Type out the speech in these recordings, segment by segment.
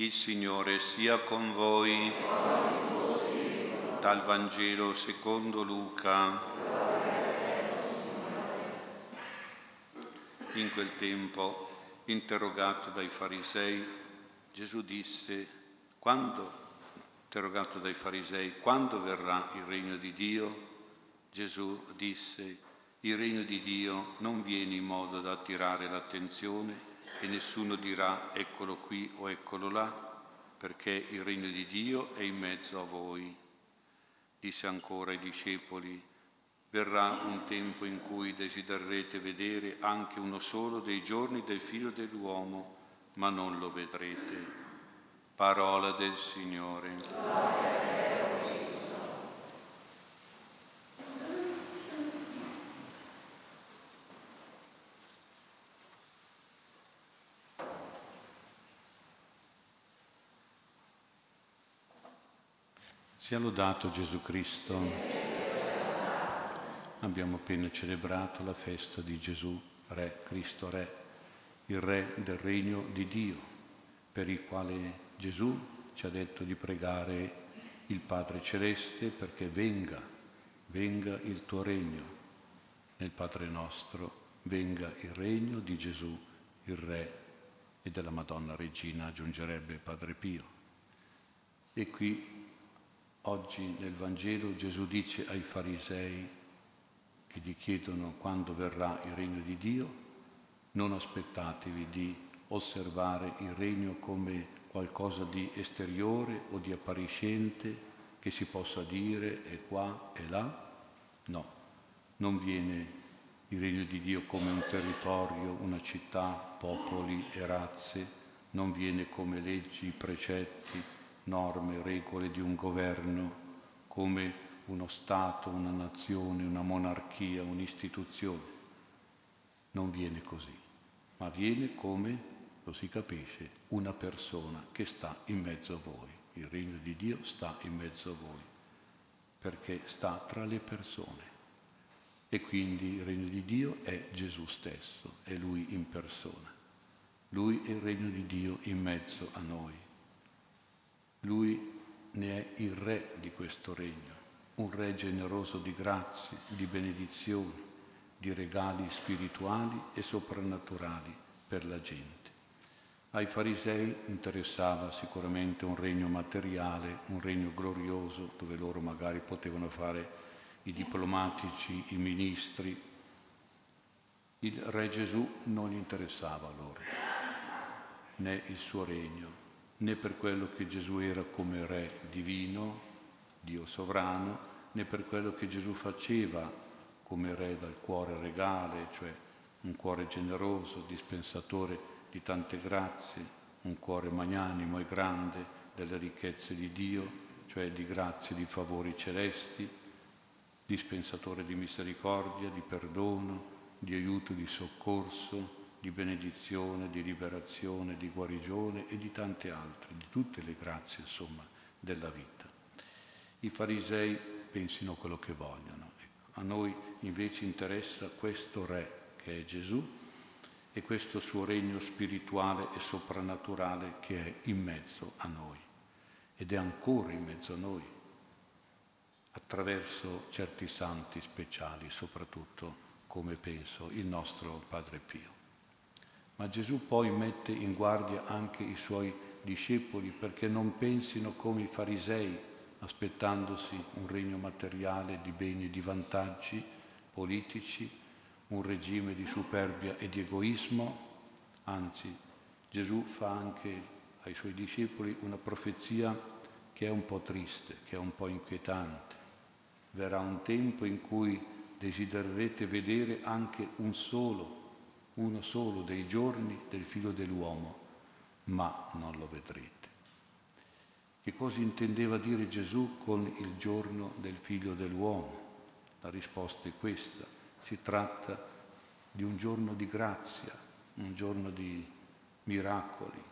Il Signore sia con voi. Dal Vangelo secondo Luca. In quel tempo, interrogato dai farisei, Gesù disse, quando, interrogato dai farisei, quando verrà il regno di Dio? Gesù disse, il regno di Dio non viene in modo da attirare l'attenzione e nessuno dirà eccolo qui o eccolo là, perché il regno di Dio è in mezzo a voi. Disse ancora ai discepoli, verrà un tempo in cui desidererete vedere anche uno solo dei giorni del figlio dell'uomo, ma non lo vedrete. Parola del Signore. Sia lodato Gesù Cristo. Abbiamo appena celebrato la festa di Gesù, Re, Cristo Re, il Re del Regno di Dio, per il quale Gesù ci ha detto di pregare il Padre Celeste perché venga, venga il tuo regno. Nel Padre nostro venga il regno di Gesù, il Re e della Madonna Regina, aggiungerebbe Padre Pio. E qui Oggi nel Vangelo Gesù dice ai farisei che gli chiedono quando verrà il regno di Dio, non aspettatevi di osservare il regno come qualcosa di esteriore o di appariscente che si possa dire è qua e là. No, non viene il regno di Dio come un territorio, una città, popoli e razze, non viene come leggi, precetti, norme, regole di un governo come uno Stato, una nazione, una monarchia, un'istituzione. Non viene così, ma viene come, lo si capisce, una persona che sta in mezzo a voi. Il regno di Dio sta in mezzo a voi, perché sta tra le persone. E quindi il regno di Dio è Gesù stesso, è Lui in persona. Lui è il regno di Dio in mezzo a noi. Lui ne è il re di questo regno, un re generoso di grazie, di benedizioni, di regali spirituali e soprannaturali per la gente. Ai farisei interessava sicuramente un regno materiale, un regno glorioso, dove loro magari potevano fare i diplomatici, i ministri. Il re Gesù non interessava loro, né il suo regno, né per quello che Gesù era come re divino, Dio sovrano, né per quello che Gesù faceva come re dal cuore regale, cioè un cuore generoso, dispensatore di tante grazie, un cuore magnanimo e grande delle ricchezze di Dio, cioè di grazie, di favori celesti, dispensatore di misericordia, di perdono, di aiuto, di soccorso, di benedizione, di liberazione, di guarigione e di tante altre, di tutte le grazie, insomma, della vita. I farisei pensino quello che vogliono. Ecco, a noi invece interessa questo Re che è Gesù e questo suo regno spirituale e soprannaturale che è in mezzo a noi ed è ancora in mezzo a noi attraverso certi santi speciali, soprattutto come penso il nostro Padre Pio. Ma Gesù poi mette in guardia anche i suoi discepoli perché non pensino come i farisei, aspettandosi un regno materiale di beni e di vantaggi politici, un regime di superbia e di egoismo. Anzi, Gesù fa anche ai suoi discepoli una profezia che è un po' triste, che è un po' inquietante. Verrà un tempo in cui desidererete vedere anche un solo uno solo dei giorni del figlio dell'uomo, ma non lo vedrete. Che cosa intendeva dire Gesù con il giorno del figlio dell'uomo? La risposta è questa. Si tratta di un giorno di grazia, un giorno di miracoli,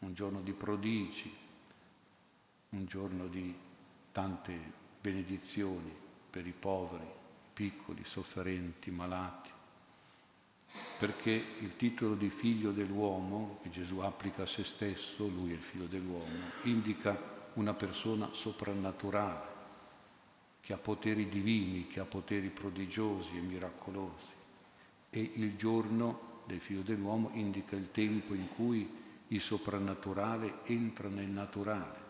un giorno di prodigi, un giorno di tante benedizioni per i poveri, piccoli, sofferenti, malati perché il titolo di figlio dell'uomo, che Gesù applica a se stesso, lui è il figlio dell'uomo, indica una persona soprannaturale, che ha poteri divini, che ha poteri prodigiosi e miracolosi. E il giorno del figlio dell'uomo indica il tempo in cui il soprannaturale entra nel naturale,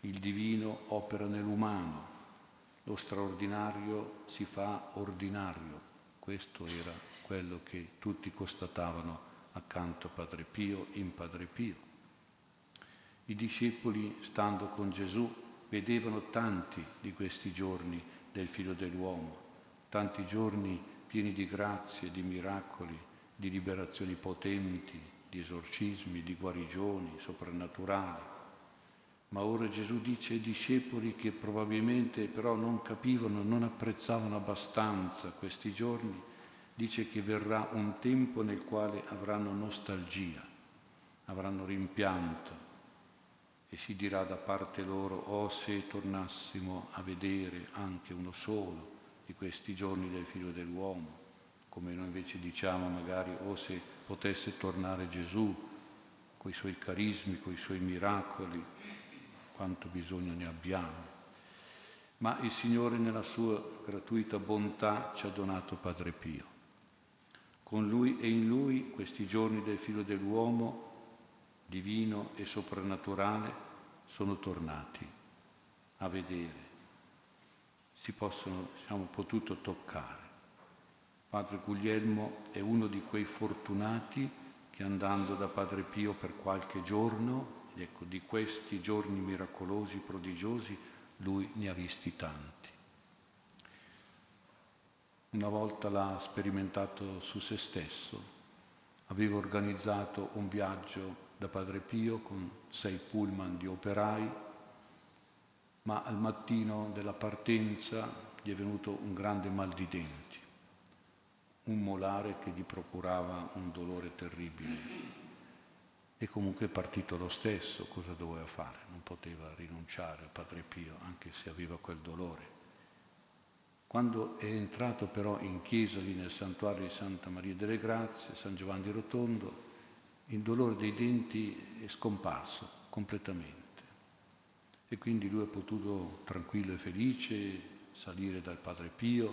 il divino opera nell'umano, lo straordinario si fa ordinario. Questo era quello che tutti constatavano accanto a Padre Pio in Padre Pio. I discepoli, stando con Gesù, vedevano tanti di questi giorni del Figlio dell'uomo, tanti giorni pieni di grazie, di miracoli, di liberazioni potenti, di esorcismi, di guarigioni soprannaturali. Ma ora Gesù dice ai discepoli che probabilmente però non capivano, non apprezzavano abbastanza questi giorni, dice che verrà un tempo nel quale avranno nostalgia, avranno rimpianto e si dirà da parte loro, oh se tornassimo a vedere anche uno solo di questi giorni del figlio dell'uomo, come noi invece diciamo magari, oh se potesse tornare Gesù con i suoi carismi, con i suoi miracoli, quanto bisogno ne abbiamo. Ma il Signore nella sua gratuita bontà ci ha donato Padre Pio con lui e in lui questi giorni del filo dell'uomo, divino e soprannaturale, sono tornati a vedere. Si possono, siamo potuto toccare. Padre Guglielmo è uno di quei fortunati che andando da Padre Pio per qualche giorno, ecco, di questi giorni miracolosi, prodigiosi, lui ne ha visti tanti. Una volta l'ha sperimentato su se stesso. Aveva organizzato un viaggio da Padre Pio con sei pullman di operai, ma al mattino della partenza gli è venuto un grande mal di denti, un molare che gli procurava un dolore terribile. E comunque è partito lo stesso, cosa doveva fare? Non poteva rinunciare a Padre Pio, anche se aveva quel dolore. Quando è entrato però in chiesa lì nel santuario di Santa Maria delle Grazie, San Giovanni Rotondo, il dolore dei denti è scomparso completamente. E quindi lui ha potuto tranquillo e felice salire dal Padre Pio,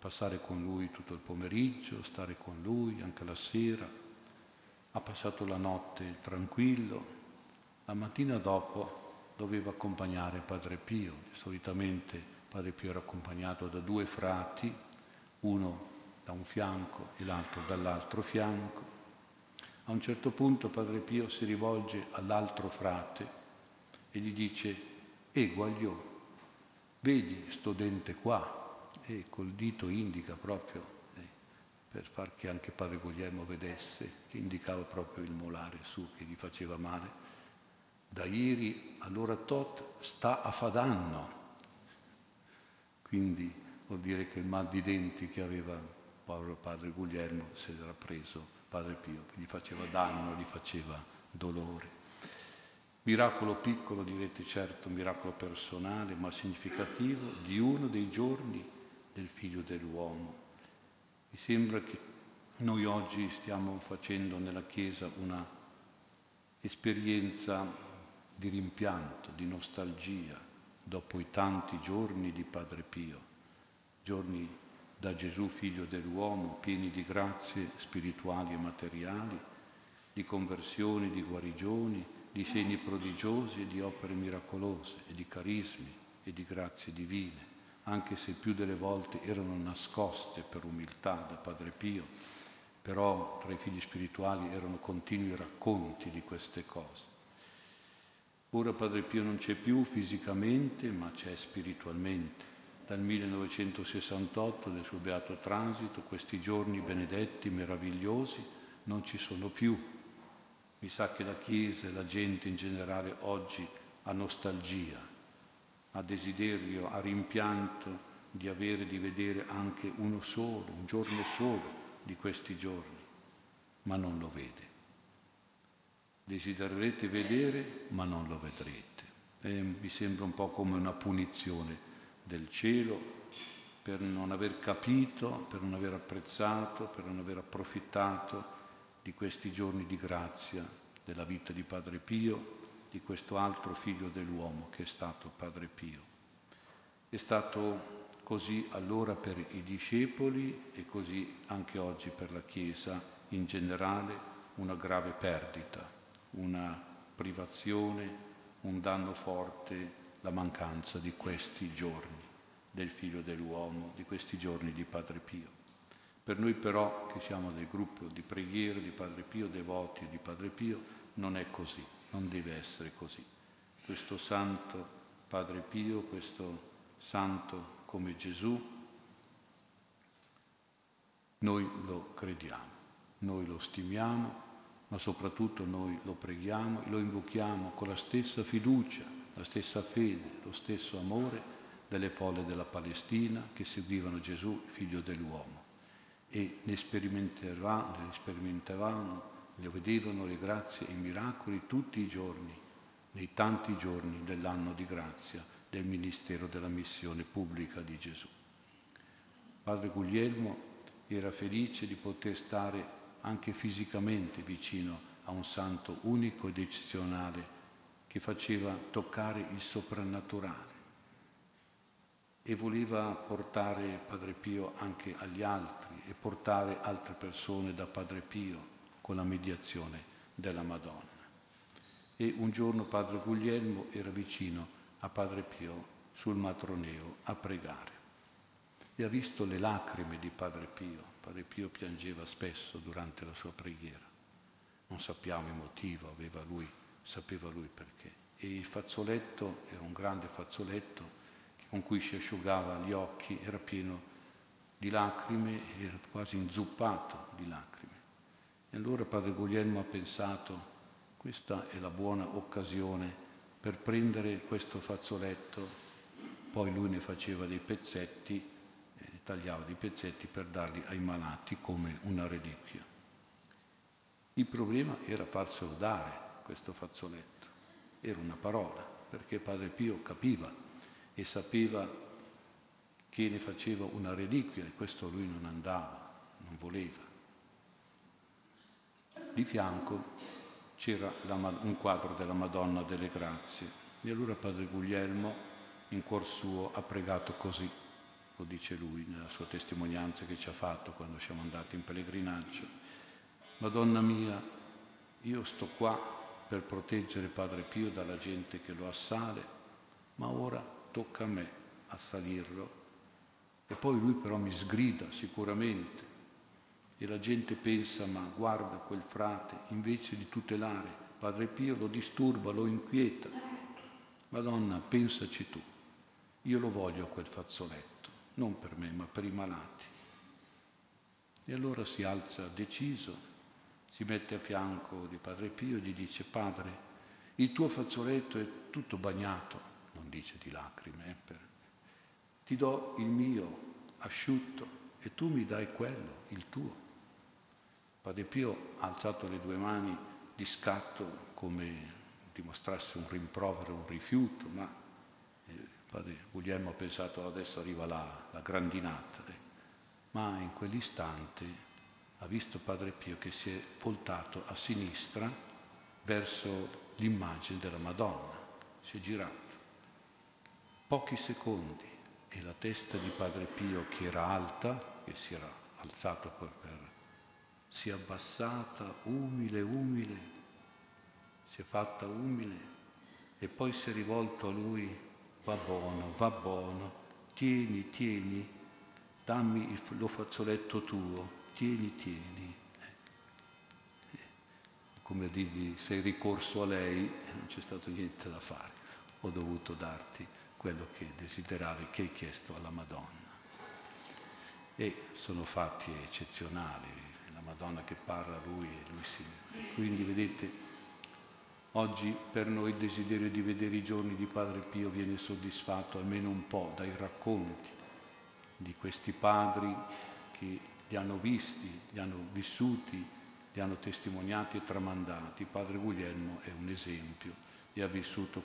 passare con lui tutto il pomeriggio, stare con lui anche la sera. Ha passato la notte tranquillo. La mattina dopo doveva accompagnare Padre Pio, solitamente Padre Pio era accompagnato da due frati, uno da un fianco e l'altro dall'altro fianco. A un certo punto Padre Pio si rivolge all'altro frate e gli dice, e Guagliò, vedi sto dente qua? E col dito indica proprio, eh, per far che anche Padre Guglielmo vedesse, che indicava proprio il molare su che gli faceva male. Da ieri allora tot sta a fadanno quindi vuol dire che il mal di denti che aveva povero padre Guglielmo se l'era preso padre Pio, gli faceva danno, gli faceva dolore. Miracolo piccolo, direte certo, miracolo personale, ma significativo di uno dei giorni del figlio dell'uomo. Mi sembra che noi oggi stiamo facendo nella Chiesa una esperienza di rimpianto, di nostalgia, dopo i tanti giorni di Padre Pio, giorni da Gesù figlio dell'uomo, pieni di grazie spirituali e materiali, di conversioni, di guarigioni, di segni prodigiosi e di opere miracolose e di carismi e di grazie divine, anche se più delle volte erano nascoste per umiltà da Padre Pio, però tra i figli spirituali erano continui racconti di queste cose. Ora Padre Pio non c'è più fisicamente, ma c'è spiritualmente. Dal 1968, del suo beato transito, questi giorni benedetti, meravigliosi, non ci sono più. Mi sa che la Chiesa e la gente in generale oggi ha nostalgia, ha desiderio, ha rimpianto di avere, di vedere anche uno solo, un giorno solo di questi giorni, ma non lo vede. Desidererete vedere, ma non lo vedrete. E mi sembra un po' come una punizione del cielo per non aver capito, per non aver apprezzato, per non aver approfittato di questi giorni di grazia della vita di Padre Pio, di questo altro figlio dell'uomo che è stato Padre Pio. È stato così allora per i discepoli e così anche oggi per la Chiesa in generale una grave perdita, una privazione, un danno forte, la mancanza di questi giorni del figlio dell'uomo, di questi giorni di Padre Pio. Per noi però, che siamo del gruppo di preghiera di Padre Pio, devoti di Padre Pio, non è così, non deve essere così. Questo santo Padre Pio, questo santo come Gesù, noi lo crediamo, noi lo stimiamo, ma soprattutto noi lo preghiamo e lo invochiamo con la stessa fiducia, la stessa fede, lo stesso amore delle folle della Palestina che seguivano Gesù, figlio dell'uomo, e ne sperimentavano, ne sperimentavano, ne vedevano le grazie e i miracoli tutti i giorni, nei tanti giorni dell'anno di grazia del ministero della missione pubblica di Gesù. Padre Guglielmo era felice di poter stare anche fisicamente vicino a un santo unico ed eccezionale che faceva toccare il soprannaturale e voleva portare Padre Pio anche agli altri e portare altre persone da Padre Pio con la mediazione della Madonna. E un giorno Padre Guglielmo era vicino a Padre Pio sul matroneo a pregare e ha visto le lacrime di Padre Pio. Padre Pio piangeva spesso durante la sua preghiera. Non sappiamo il motivo, aveva lui, sapeva lui perché. E il fazzoletto era un grande fazzoletto con cui si asciugava gli occhi era pieno di lacrime, era quasi inzuppato di lacrime. E allora padre Guglielmo ha pensato, questa è la buona occasione per prendere questo fazzoletto, poi lui ne faceva dei pezzetti, tagliava dei pezzetti per darli ai malati come una reliquia. Il problema era farselo dare questo fazzoletto, era una parola, perché padre Pio capiva e sapeva che ne faceva una reliquia e questo lui non andava, non voleva. Di fianco c'era un quadro della Madonna delle Grazie e allora padre Guglielmo in cuor suo ha pregato così, lo dice lui nella sua testimonianza che ci ha fatto quando siamo andati in pellegrinaggio. Madonna mia, io sto qua per proteggere Padre Pio dalla gente che lo assale, ma ora tocca a me a salirlo. E poi lui però mi sgrida sicuramente e la gente pensa, ma guarda quel frate, invece di tutelare Padre Pio lo disturba, lo inquieta. Madonna, pensaci tu, io lo voglio quel fazzoletto, non per me, ma per i malati. E allora si alza deciso, si mette a fianco di Padre Pio e gli dice, Padre, il tuo fazzoletto è tutto bagnato, non dice di lacrime, eh, per... ti do il mio asciutto e tu mi dai quello, il tuo. Padre Pio ha alzato le due mani di scatto come dimostrasse un rimprovero, un rifiuto, ma Padre Guglielmo ha pensato adesso arriva la, la grandinata, ma in quell'istante ha visto Padre Pio che si è voltato a sinistra verso l'immagine della Madonna, si è girato. Pochi secondi e la testa di Padre Pio che era alta, che si era alzata per, per si è abbassata, umile, umile, si è fatta umile e poi si è rivolto a lui, va buono, va buono, tieni, tieni, dammi il, lo fazzoletto tuo, tieni, tieni. Eh, come a dirgli, sei ricorso a lei e non c'è stato niente da fare, ho dovuto darti quello che desideravi, che hai chiesto alla Madonna. E sono fatti eccezionali, la Madonna che parla a lui e lui si... Quindi vedete, oggi per noi il desiderio di vedere i giorni di Padre Pio viene soddisfatto almeno un po' dai racconti di questi padri che li hanno visti, li hanno vissuti, li hanno testimoniati e tramandati. Padre Guglielmo è un esempio e ha vissuto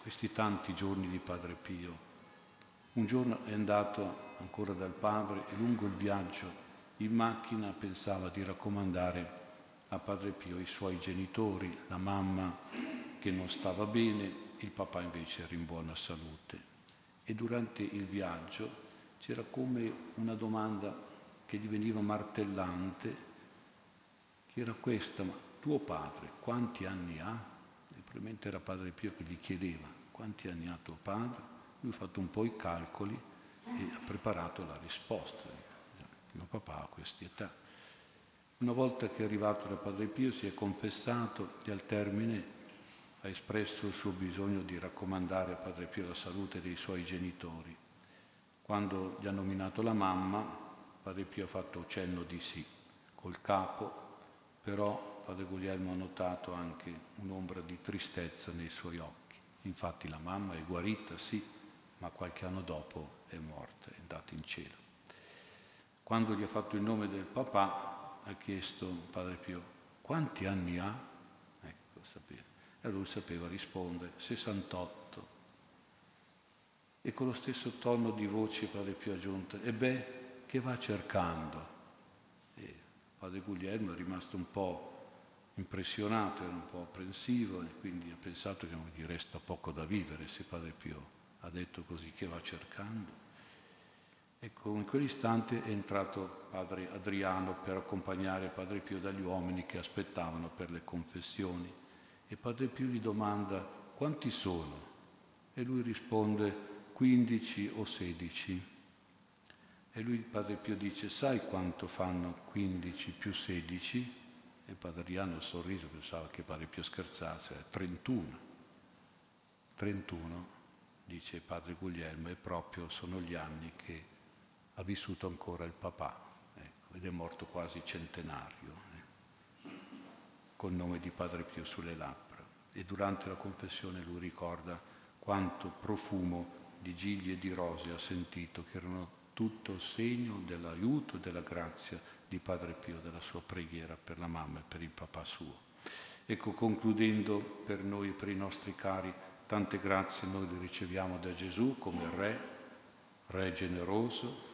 questi tanti giorni di Padre Pio. Un giorno è andato ancora dal padre e lungo il viaggio in macchina pensava di raccomandare a Padre Pio i suoi genitori, la mamma che non stava bene, il papà invece era in buona salute. E durante il viaggio c'era come una domanda che gli veniva martellante, che era questa, ma tuo padre quanti anni ha? E probabilmente era Padre Pio che gli chiedeva quanti anni ha tuo padre. Lui ha fatto un po' i calcoli e ha preparato la risposta. Mio papà ha questa età. Una volta che è arrivato da Padre Pio si è confessato e al termine ha espresso il suo bisogno di raccomandare a Padre Pio la salute dei suoi genitori. Quando gli ha nominato la mamma, Padre Pio ha fatto cenno di sì, col capo, però Padre Guglielmo ha notato anche un'ombra di tristezza nei suoi occhi. Infatti la mamma è guarita, sì, ma qualche anno dopo è morta, è andata in cielo. Quando gli ha fatto il nome del papà, ha chiesto Padre Pio, quanti anni ha? Ecco, sapere. E lui sapeva rispondere 68. E con lo stesso tono di voce Padre Pio aggiunto, e beh, che va cercando? E Padre Guglielmo è rimasto un po' impressionato, era un po' apprensivo e quindi ha pensato che gli resta poco da vivere se Padre Pio ha detto così, che va cercando. Ecco, in quell'istante è entrato padre Adriano per accompagnare Padre Pio dagli uomini che aspettavano per le confessioni. E Padre Pio gli domanda quanti sono? E lui risponde 15 o 16. E lui, Padre Pio, dice, sai quanto fanno 15 più 16? E Padre Adriano sorriso, pensava che Padre Pio scherzasse, 31. 31, dice Padre Guglielmo, e proprio sono gli anni che ha vissuto ancora il papà, ecco, ed è morto quasi centenario col nome di Padre Pio sulle labbra e durante la confessione lui ricorda quanto profumo di gigli e di rose ha sentito, che erano tutto segno dell'aiuto e della grazia di Padre Pio, della sua preghiera per la mamma e per il papà suo. Ecco, concludendo per noi e per i nostri cari, tante grazie noi le riceviamo da Gesù come Re, Re generoso,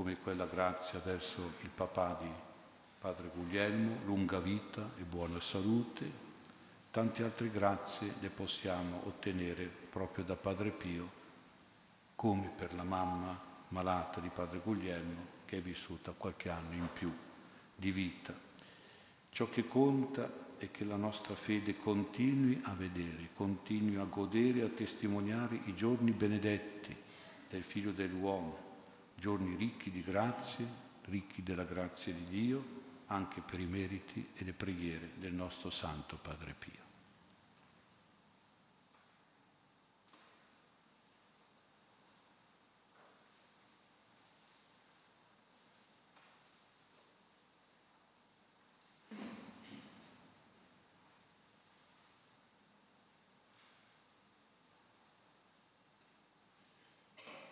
come quella grazia verso il papà di Padre Guglielmo, lunga vita e buona salute. Tante altre grazie le possiamo ottenere proprio da Padre Pio, come per la mamma malata di Padre Guglielmo che è vissuta qualche anno in più di vita. Ciò che conta è che la nostra fede continui a vedere, continui a godere, a testimoniare i giorni benedetti del Figlio dell'uomo, giorni ricchi di grazie, ricchi della grazia di Dio, anche per i meriti e le preghiere del nostro Santo Padre Pio.